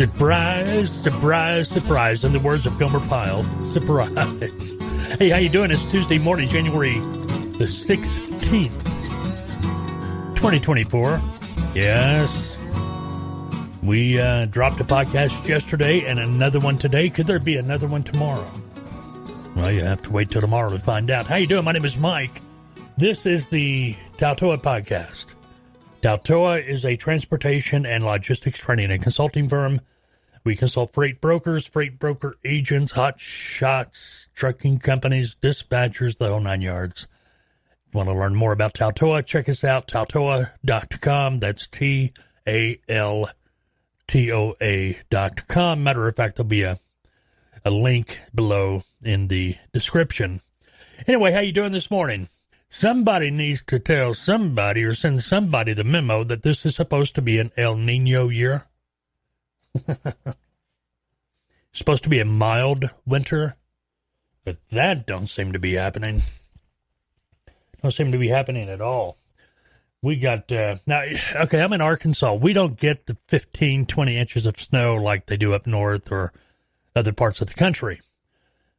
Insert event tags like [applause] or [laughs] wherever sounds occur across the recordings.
Surprise, surprise, surprise. In the words of Gomer Pyle, surprise. Hey, how you doing? It's Tuesday morning, January the 16th, 2024. Yes. We uh, dropped a podcast yesterday and another one today. Could there be another one tomorrow? Well, you have to wait till tomorrow to find out. How you doing? My name is Mike. This is the Taltoa Podcast. Taltoa is a transportation and logistics training and consulting firm. We consult freight brokers, freight broker agents, hot shots, trucking companies, dispatchers, the whole nine yards. Want to learn more about Taltoa, check us out, taltoa.com. That's T A L T O A.com. Matter of fact, there'll be a, a link below in the description. Anyway, how you doing this morning? Somebody needs to tell somebody or send somebody the memo that this is supposed to be an El Nino year. [laughs] supposed to be a mild winter, but that don't seem to be happening. Don't seem to be happening at all. We got uh, now. Okay, I'm in Arkansas. We don't get the 15, 20 inches of snow like they do up north or other parts of the country.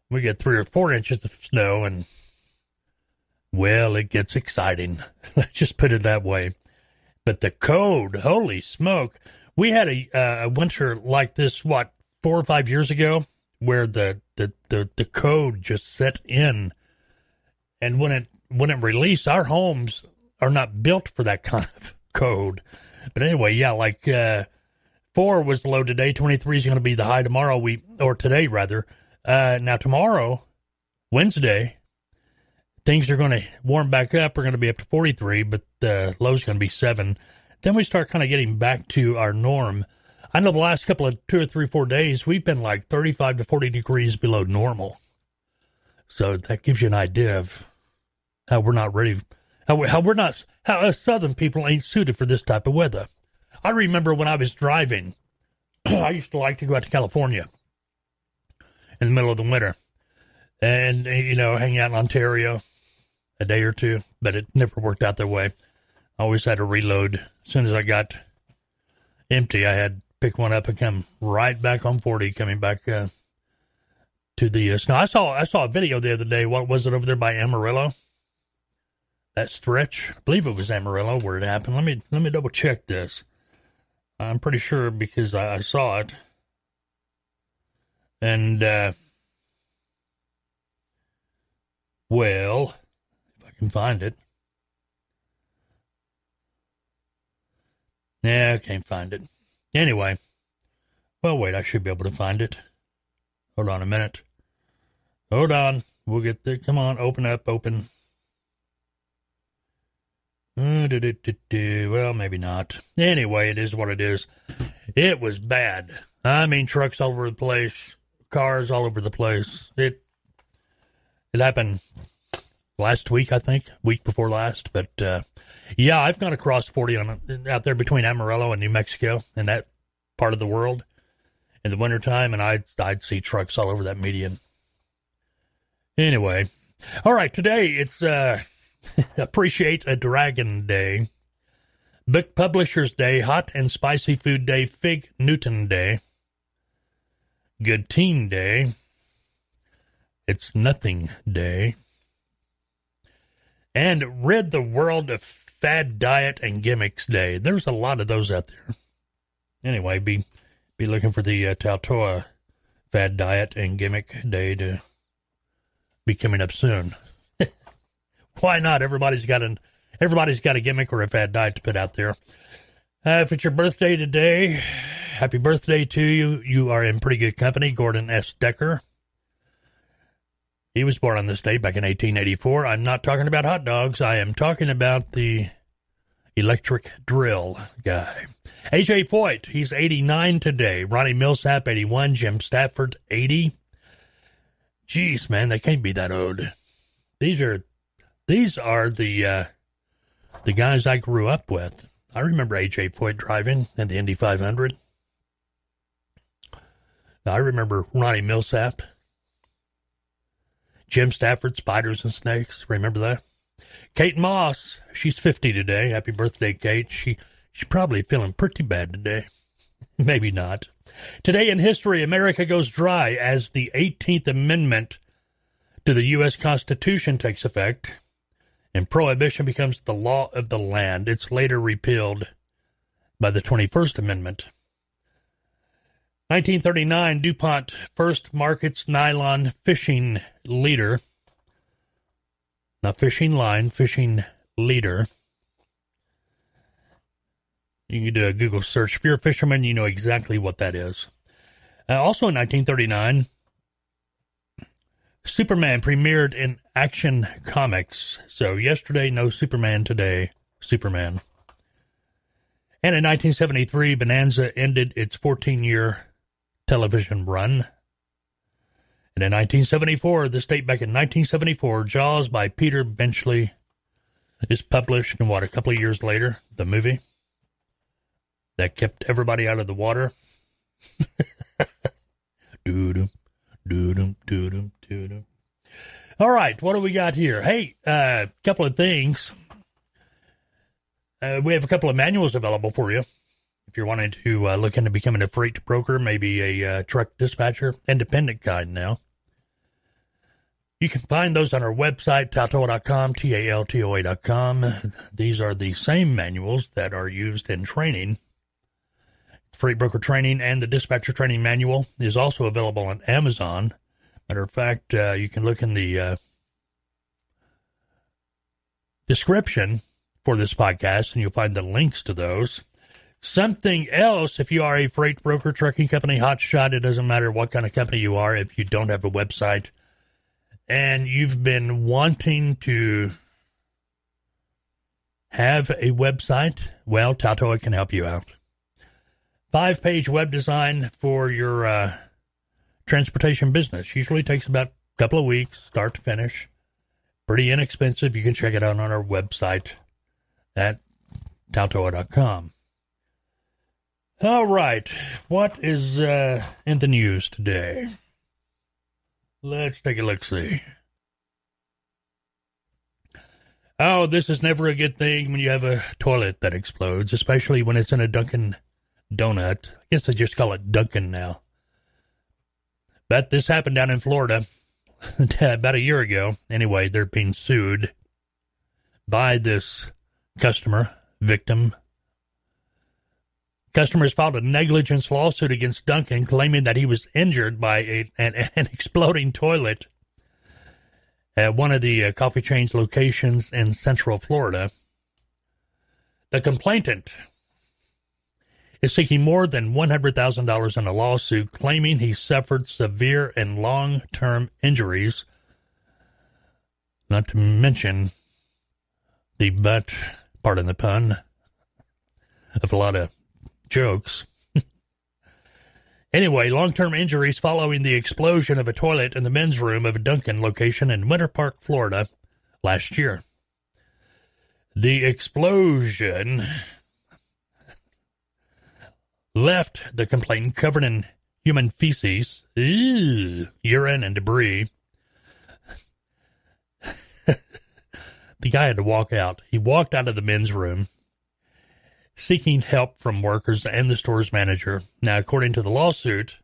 We get three or four inches of snow, and well, it gets exciting. [laughs] Let's just put it that way. But the code, holy smoke! We had a, uh, a winter like this, what four or five years ago, where the, the the the code just set in, and when it when it released, our homes are not built for that [laughs] kind of code. But anyway, yeah, like uh, four was the low today. Twenty three is going to be the high tomorrow. We or today rather. Uh, now tomorrow, Wednesday, things are going to warm back up. We're going to be up to 43, but the low's going to be seven. Then we start kind of getting back to our norm. I know the last couple of two or three, four days, we've been like 35 to 40 degrees below normal. So that gives you an idea of how we're not ready, how, we, how we're not, how us southern people ain't suited for this type of weather. I remember when I was driving, [clears throat] I used to like to go out to California in the middle of the winter and, you know, hang out in Ontario a day or two, but it never worked out that way. I always had to reload. As soon as I got empty, I had pick one up and come right back on 40, coming back uh, to the uh, snow. I saw I saw a video the other day. What was it over there by Amarillo? That stretch, I believe it was Amarillo where it happened. Let me let me double check this. I'm pretty sure because I, I saw it, and uh, well, if I can find it. Yeah, I can't find it. Anyway, well, wait, I should be able to find it. Hold on a minute. Hold on. We'll get there. Come on, open up, open. Uh, well, maybe not. Anyway, it is what it is. It was bad. I mean, trucks all over the place, cars all over the place. It it happened last week, I think, week before last. But uh, yeah, I've gone across 40 on out there between Amarillo and New Mexico and that part of the world in the wintertime, and I'd, I'd see trucks all over that median. Anyway, all right, today it's uh, [laughs] Appreciate a Dragon Day, Book Publishers Day, Hot and Spicy Food Day, Fig Newton Day, Good Teen Day, It's Nothing Day, and rid the world of fad diet and gimmicks day. There's a lot of those out there. Anyway, be be looking for the uh, fad diet and gimmick day to be coming up soon. [laughs] Why not? Everybody's got an everybody's got a gimmick or a fad diet to put out there. Uh, if it's your birthday today, happy birthday to you. You are in pretty good company. Gordon S. Decker. He was born on this day back in 1884. I'm not talking about hot dogs. I am talking about the electric drill guy. AJ Foyt, he's 89 today. Ronnie Milsap, 81. Jim Stafford, 80. Jeez, man, they can't be that old. These are these are the uh, the guys I grew up with. I remember AJ Foyt driving in the Indy 500. I remember Ronnie Milsap. Jim Stafford, Spiders and Snakes. Remember that? Kate Moss, she's 50 today. Happy birthday, Kate. She she's probably feeling pretty bad today. [laughs] Maybe not. Today in history, America goes dry as the 18th Amendment to the U.S. Constitution takes effect and prohibition becomes the law of the land. It's later repealed by the 21st Amendment. 1939, DuPont first markets nylon fishing leader. Not fishing line, fishing leader. You can do a Google search. If you're a fisherman, you know exactly what that is. Uh, also in 1939, Superman premiered in Action Comics. So yesterday, no Superman. Today, Superman. And in 1973, Bonanza ended its 14 year television run. And in 1974, this date back in 1974, Jaws by Peter Benchley is published. And what, a couple of years later, the movie that kept everybody out of the water. [laughs] doo-doo, doo-doo, doo-doo, doo-doo. All right, what do we got here? Hey, a uh, couple of things. Uh, we have a couple of manuals available for you. If you're wanting to uh, look into becoming a freight broker, maybe a uh, truck dispatcher, independent kind now. You can find those on our website, taltoa.com, T-A-L-T-O-A.com. These are the same manuals that are used in training Freight Broker Training and the Dispatcher Training Manual is also available on Amazon. Matter of fact, uh, you can look in the uh, description for this podcast and you'll find the links to those. Something else, if you are a freight broker, trucking company, hotshot, it doesn't matter what kind of company you are, if you don't have a website and you've been wanting to have a website, well, Taltoa can help you out. Five page web design for your uh, transportation business. Usually takes about a couple of weeks, start to finish. Pretty inexpensive. You can check it out on our website at taltoa.com. All right. What is uh, in the news today? Let's take a look see. Oh, this is never a good thing when you have a toilet that explodes, especially when it's in a Dunkin' donut. I guess they just call it Dunkin' now. But this happened down in Florida [laughs] about a year ago. Anyway, they're being sued by this customer, victim. Customers filed a negligence lawsuit against Dunkin', claiming that he was injured by a, an, [laughs] an exploding toilet at one of the uh, coffee chain's locations in Central Florida. The complainant is seeking more than $100,000 in a lawsuit claiming he suffered severe and long term injuries, not to mention the butt, pardon the pun, of a lot of jokes. anyway, long term injuries following the explosion of a toilet in the men's room of a Dunkin' location in Winter Park, Florida, last year. The explosion left the complainant covered in human feces, ew, urine, and debris. [laughs] the guy had to walk out. He walked out of the men's room seeking help from workers and the store's manager. Now, according to the lawsuit,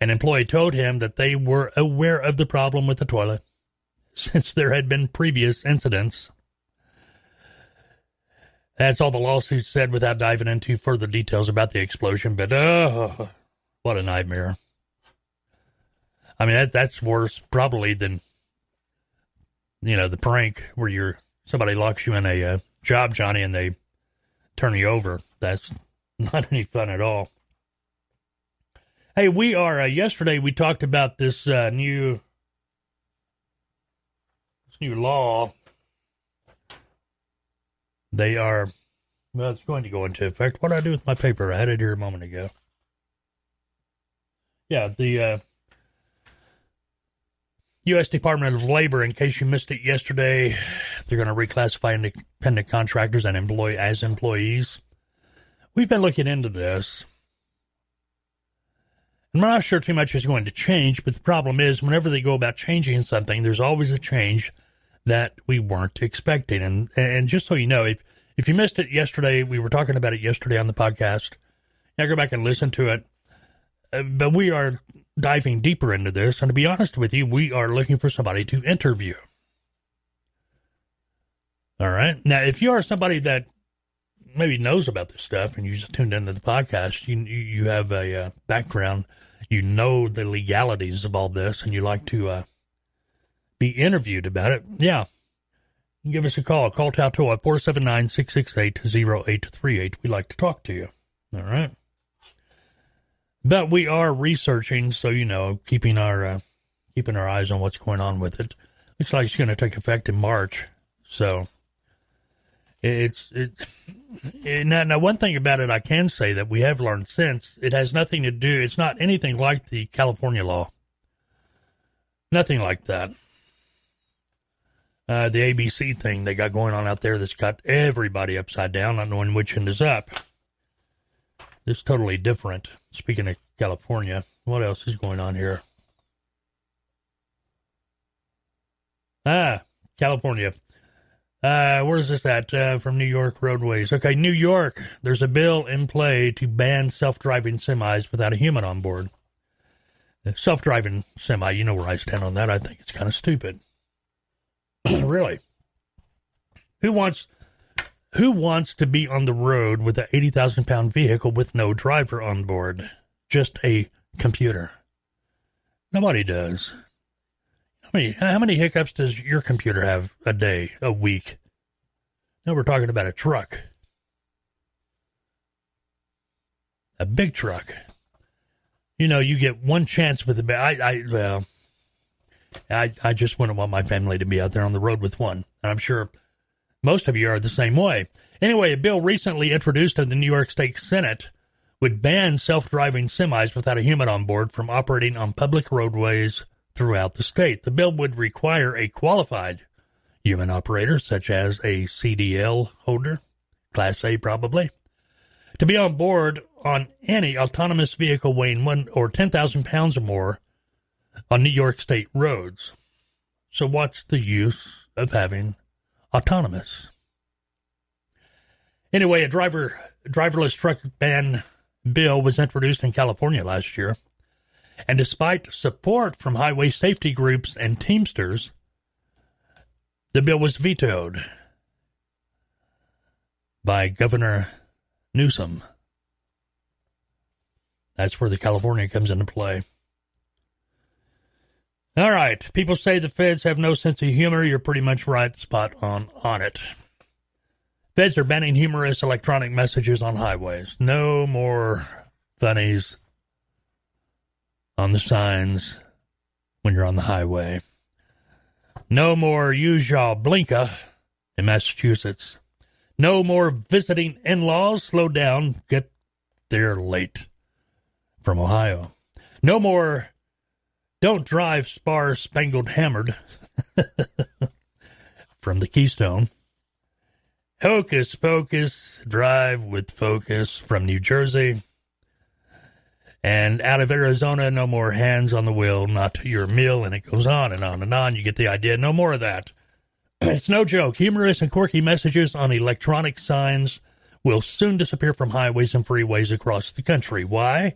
an employee told him that they were aware of the problem with the toilet [laughs] since there had been previous incidents that's all the lawsuit said without diving into further details about the explosion. But oh, what a nightmare! I mean, that that's worse probably than you know the prank where you're somebody locks you in a uh, job, Johnny, and they turn you over. That's [laughs] not any fun at all. Hey, we are. Uh, yesterday we talked about this uh, new this new law they are, well, it's going to go into effect. What do I do with my paper? I had it here a moment ago. Yeah, the uh, U.S. Department of Labor, in case you missed it yesterday, they're going to reclassify independent contractors and employ as employees. We've been looking into this. I'm not sure too much is going to change, but the problem is whenever they go about changing something, there's always a change that we weren't expecting. And and just so you know, if if you missed it yesterday, we were talking about it yesterday on the podcast. Now go back and listen to it. uh, but we are diving deeper into this, and to be honest with you, we are looking for somebody to interview. All right. Now, if you are somebody that maybe knows about this stuff and you just tuned into the podcast, you you have a uh, background, you know the legalities of all this, and you like to uh, be interviewed about it, yeah, give us a call. Call Taltoa 479 668 0838. We'd like to talk to you. All right. But we are researching, so you know, keeping our uh, keeping our eyes on what's going on with it. Looks like it's going to take effect in March. So it's it, it now, now one thing about it I can say that we have learned since it has nothing to do. It's not anything like the California law. Nothing like that. Uh, the ABC thing they got going on out there that's got everybody upside down, not knowing which end is up. It's totally different. Speaking of California, what else is going on here? Ah, California. Uh, where is this at? Uh, from New York roadways. Okay, New York. There's a bill in play to ban self-driving semis without a human on board. Self-driving semi, you know where I stand on that. I think it's kind of stupid. [clears throat] really? Who wants who wants to be on the road with an 80,000 pound vehicle with no driver on board? Just a computer. Nobody does. How many, how many hiccups does your computer have a day, a week? Now we're talking about a truck. A big truck. You know, you get one chance with the. I, I, well, I, I just wouldn't want my family to be out there on the road with one. And I'm sure most of you are the same way. Anyway, a bill recently introduced in the New York State Senate would ban self driving semis without a human on board from operating on public roadways throughout the state. The bill would require a qualified human operator, such as a CDL holder, Class A probably, to be on board on any autonomous vehicle weighing one or 10,000 pounds or more on New York State roads. So, what's the use of having autonomous. Anyway, a driver driverless truck ban bill was introduced in California last year, and despite support from highway safety groups and Teamsters, the bill was vetoed by Governor Newsom. That's where the California comes into play. All right. People say the feds have no sense of humor. You're pretty much right, spot on on it. Feds are banning humorous electronic messages on highways. No more funnies on the signs when you're on the highway. No more use y'all blinka in Massachusetts. No more visiting in laws. Slow down. Get there late from Ohio. No more don't drive spar spangled hammered [laughs] from the Keystone. Hocus pocus, drive with focus from New Jersey. And out of Arizona, no more hands on the wheel, not to your meal. And it goes on and on and on. You get the idea. No more of that. [clears throat] It's no joke. Humorous and quirky messages on electronic signs will soon disappear from highways and freeways across the country. Why?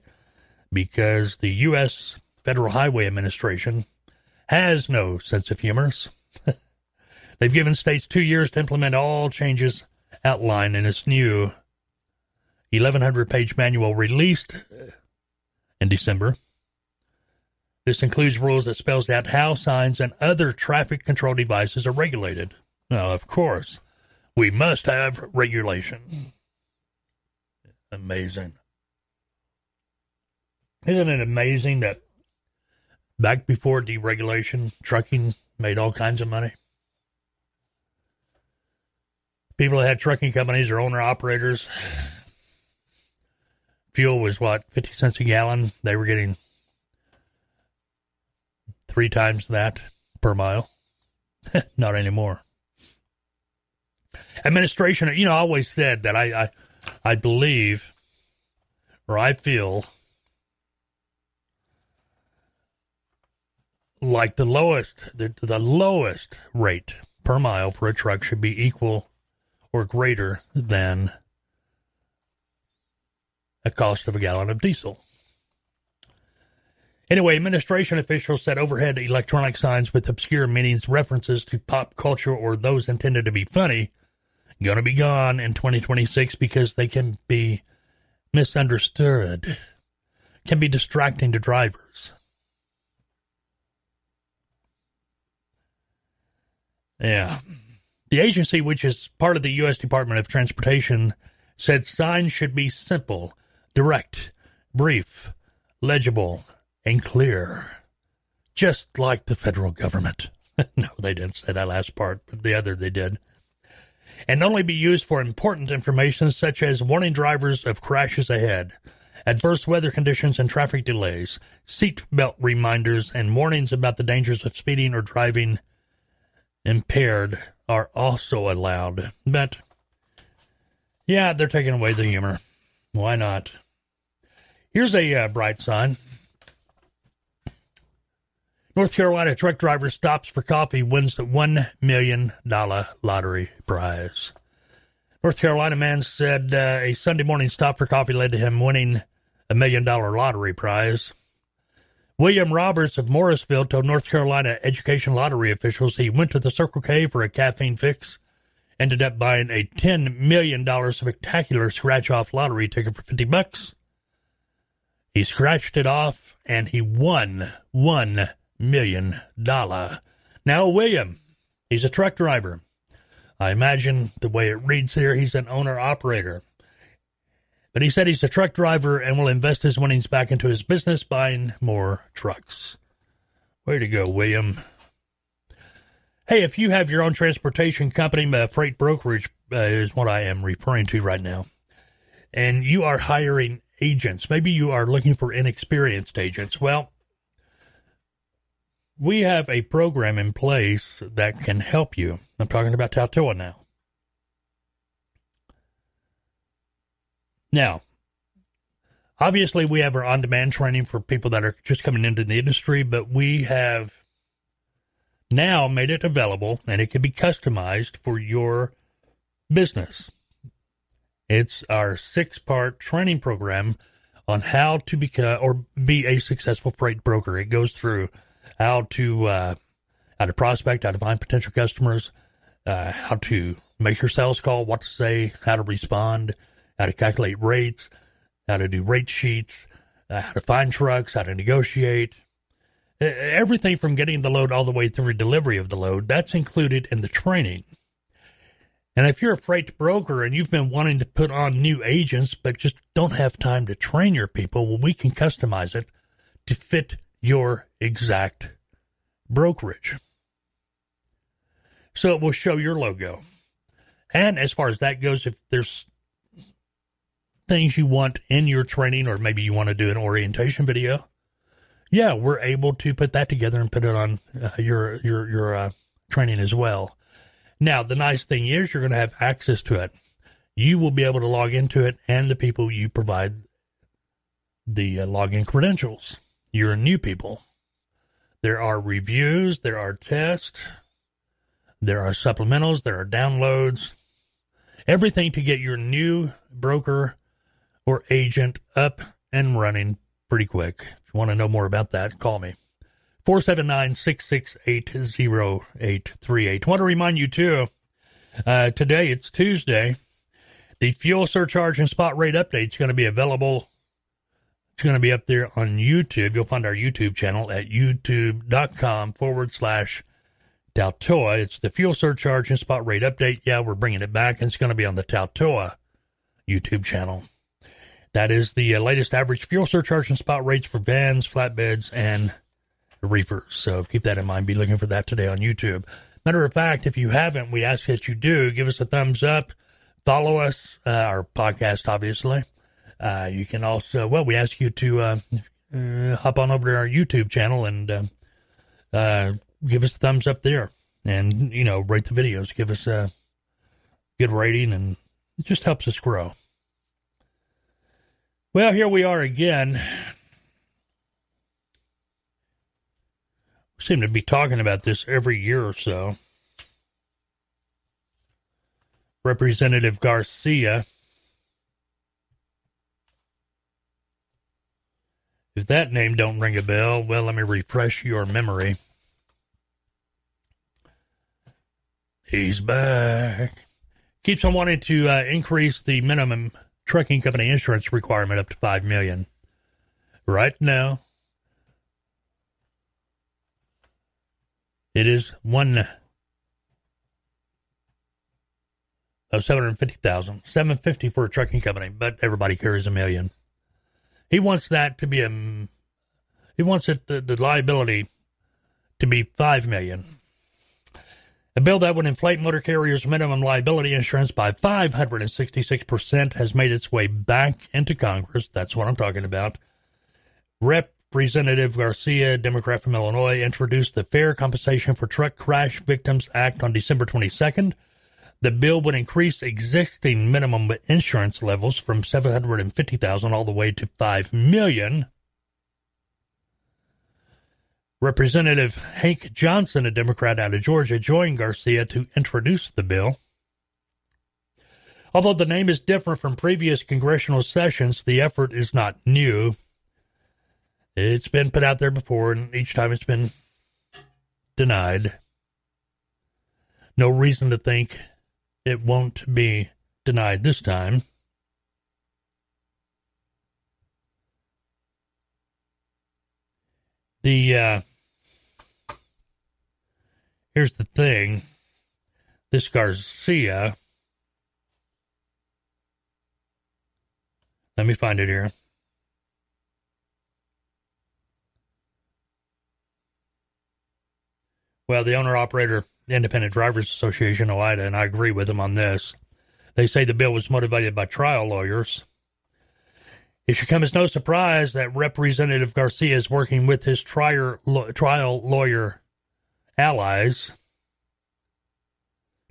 Because the U.S. Federal Highway Administration has no sense of humor. [laughs] They've given states two years to implement all changes outlined in its new 1,100 page manual released uh, in December. This includes rules that spells out how signs and other traffic control devices are regulated. Now, of course, we must have regulation. Amazing. Isn't it amazing that Back before deregulation, trucking made all kinds of money. People that had trucking companies or owner operators, fuel was what, 50 cents a gallon? They were getting three times that per mile. [laughs] Not anymore. Administration, you know, I always said that I, I, I believe or I feel like the lowest the, the lowest rate per mile for a truck should be equal or greater than a cost of a gallon of diesel. Anyway, administration officials said overhead electronic signs with obscure meanings, references to pop culture, or those intended to be funny, going to be gone in 2026 because they can be misunderstood, can be distracting to drivers. Yeah. The agency, which is part of the U.S. Department of Transportation, said signs should be simple, direct, brief, legible, and clear. Just like the federal government. [laughs] no, they didn't say that last part, but the other they did. And only be used for important information such as warning drivers of crashes ahead, adverse weather conditions and traffic delays, seat belt reminders, and warnings about the dangers of speeding or driving impaired are also allowed. But, yeah, they're taking away the humor. Why not? Here's a uh, bright sign. North Carolina truck driver stops for coffee wins the $1 million lottery prize. North Carolina man said uh, a Sunday morning stop for coffee led to him winning a million dollar lottery prize. William Roberts of Morrisville told North Carolina education lottery officials he went to the Circle K for a caffeine fix, ended up buying a $10 million spectacular scratch off lottery ticket for 50 bucks. He scratched it off and he won one million dollar. Now, William, he's a truck driver. I imagine the way it reads here, he's an owner operator. But he said he's a truck driver and will invest his winnings back into his business, buying more trucks. Way to go, William. Hey, if you have your own transportation company, uh, freight brokerage uh, is what I am referring to right now, and you are hiring agents, maybe you are looking for inexperienced agents. Well, we have a program in place that can help you. I'm talking about Taltoa now. Now, obviously, we have our on demand training for people that are just coming into the industry, but we have now made it available and it can be customized for your business. It's our six part training program on how to become or be a successful freight broker. It goes through how to uh, how to prospect, how to find potential customers, uh, how to make your sales call, what to say, how to respond, how to calculate rates, how to do rate sheets, uh, how to find trucks, how to negotiate. Everything from getting the load all the way through delivery of the load, that's included in the training. And if you're a freight broker and you've been wanting to put on new agents but just don't have time to train your people, well, we can customize it to fit your exact brokerage. So it will show your logo. And as far as that goes, if there's things you want in your training, or maybe you want to do an orientation video, yeah, we're able to put that together and put it on uh, your your your uh, training as well. Now, the nice thing is you're going to have access to it. You will be able to log into it, and the people you provide the uh, login credentials you're new people. There are reviews, there are tests, there are supplementals, there are downloads, everything to get your new broker or agent up and running pretty quick. If you want to know more about that, call me. 479 668 0838. Want to remind you, too, uh, today it's Tuesday. The fuel surcharge and spot rate update is going to be available it's going to be up there on YouTube. You'll find our YouTube channel at youtube.com forward slash Taltoa. It's the fuel surcharge and spot rate update. Yeah, we're bringing it back, and it's going to be on the Taltoa YouTube channel. That is the uh, latest average fuel surcharge and spot rates for vans, flatbeds, and reefers. So keep that in mind. Be looking for that today on YouTube. Matter of fact, if you haven't, we ask that you do give us a thumbs up, follow us, uh, our podcast, obviously uh, you can also, well, we ask you to uh, uh, hop on over to our YouTube channel and uh, uh, give us a thumbs up there, and you know, rate the videos, give us a good rating, and it just helps us grow. Well, here we are again. We seem to be talking about this every year or so. Representative Garcia If that name don't ring a bell, well, let me refresh your memory. He's back. Keeps on wanting to uh, increase the minimum trucking company insurance requirement up to five million. Right now, it is one of seven hundred fifty thousand, seven fifty for a trucking company, but everybody carries a million. He wants that to be a. He wants it the, the liability to be five million. A bill that would inflate motor carriers' minimum liability insurance by 566% has made its way back into Congress. That's what I'm talking about. Representative Garcia, Democrat from Illinois, introduced the Fair Compensation for Truck Crash Victims Act on December 22nd. The bill would increase existing minimum insurance levels from 750,000 all the way to 5 million. Representative Hank Johnson, a Democrat out of Georgia, joined Garcia to introduce the bill. Although the name is different from previous congressional sessions, the effort is not new. It's been put out there before, and each time it's been denied. No reason to think it won't be denied this time. The uh, here's the thing. This Garcia. Let me find it here. Well, the owner operator the Independent Drivers Association, OOIDA, and I agree with them on this. They say the bill was motivated by trial lawyers. It should come as no surprise that Representative Garcia is working with his trier, lo, trial lawyer allies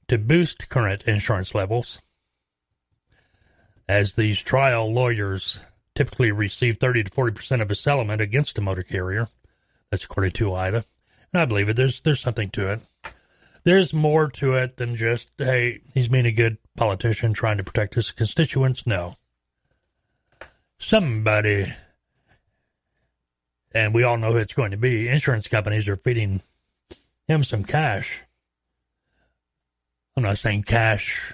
to boost current insurance levels. As these trial lawyers typically receive 30 to 40% of a settlement against a motor carrier. That's according to OOIDA. I believe it. There's, there's something to it there's more to it than just, hey, he's being a good politician trying to protect his constituents. No. Somebody, and we all know who it's going to be, insurance companies are feeding him some cash. I'm not saying cash.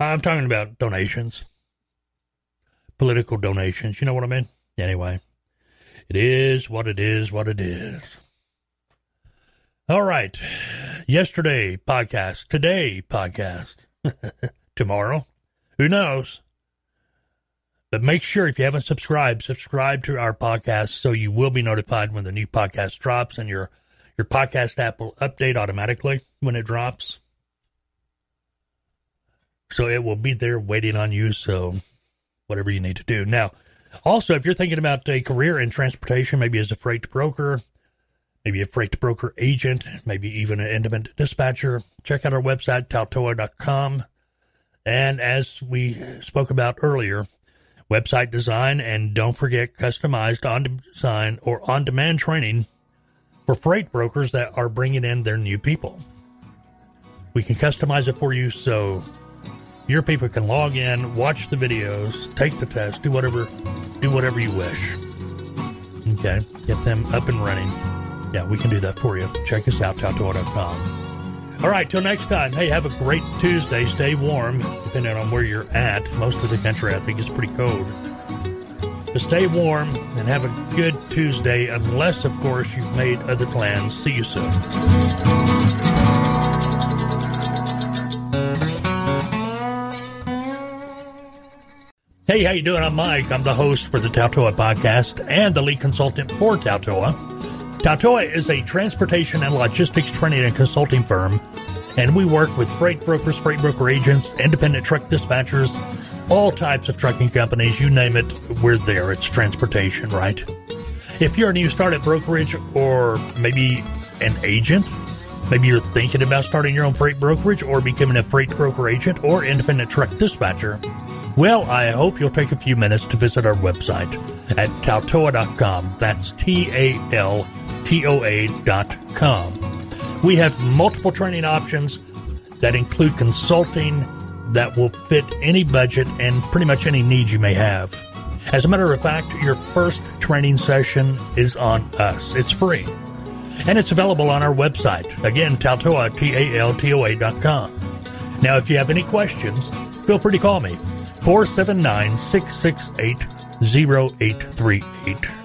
I'm talking about donations, political donations. You know what I mean? Anyway, it is what it is, what it is. All right. Yesterday podcast, today podcast, [laughs] tomorrow. Who knows? But make sure if you haven't subscribed, subscribe to our podcast so you will be notified when the new podcast drops and your your podcast app will update automatically when it drops. So it will be there waiting on you. So whatever you need to do. Now, also, if you're thinking about a career in transportation, maybe as a freight broker, maybe a freight broker agent, maybe even an independent dispatcher, check out our website, taltoa.com. And as we spoke about earlier, website design, and don't forget customized on design or on demand training for freight brokers that are bringing in their new people. We can customize it for you so your people can log in, watch the videos, take the test, do whatever, do whatever you wish. Okay, get them up and running. Yeah, we can do that for you. Check us out, taltoa.com. All right, till next time. Hey, have a great Tuesday. Stay warm, depending on where you're at. Most of the country, I think, is pretty cold. But stay warm and have a good Tuesday, unless, of course, you've made other plans. See you soon. Hey, how you doing? I'm Mike. I'm the host for the Taltoa podcast and the lead consultant for Taltoa. Taltoa is a transportation and logistics training and consulting firm, and we work with freight brokers, freight broker agents, independent truck dispatchers, all types of trucking companies. You name it, we're there. It's transportation, right? If you're a new start at brokerage or maybe an agent, maybe you're thinking about starting your own freight brokerage or becoming a freight broker agent or independent truck dispatcher, well, I hope you'll take a few minutes to visit our website at taltoa.com. That's T A L toa.com. We have multiple training options that include consulting that will fit any budget and pretty much any needs you may have. As a matter of fact, your first training session is on us. It's free. And it's available on our website. Again, Taltoa, T-A-L-T-O-A dot com. Now, if you have any questions, feel free to call me, 479 668 0838.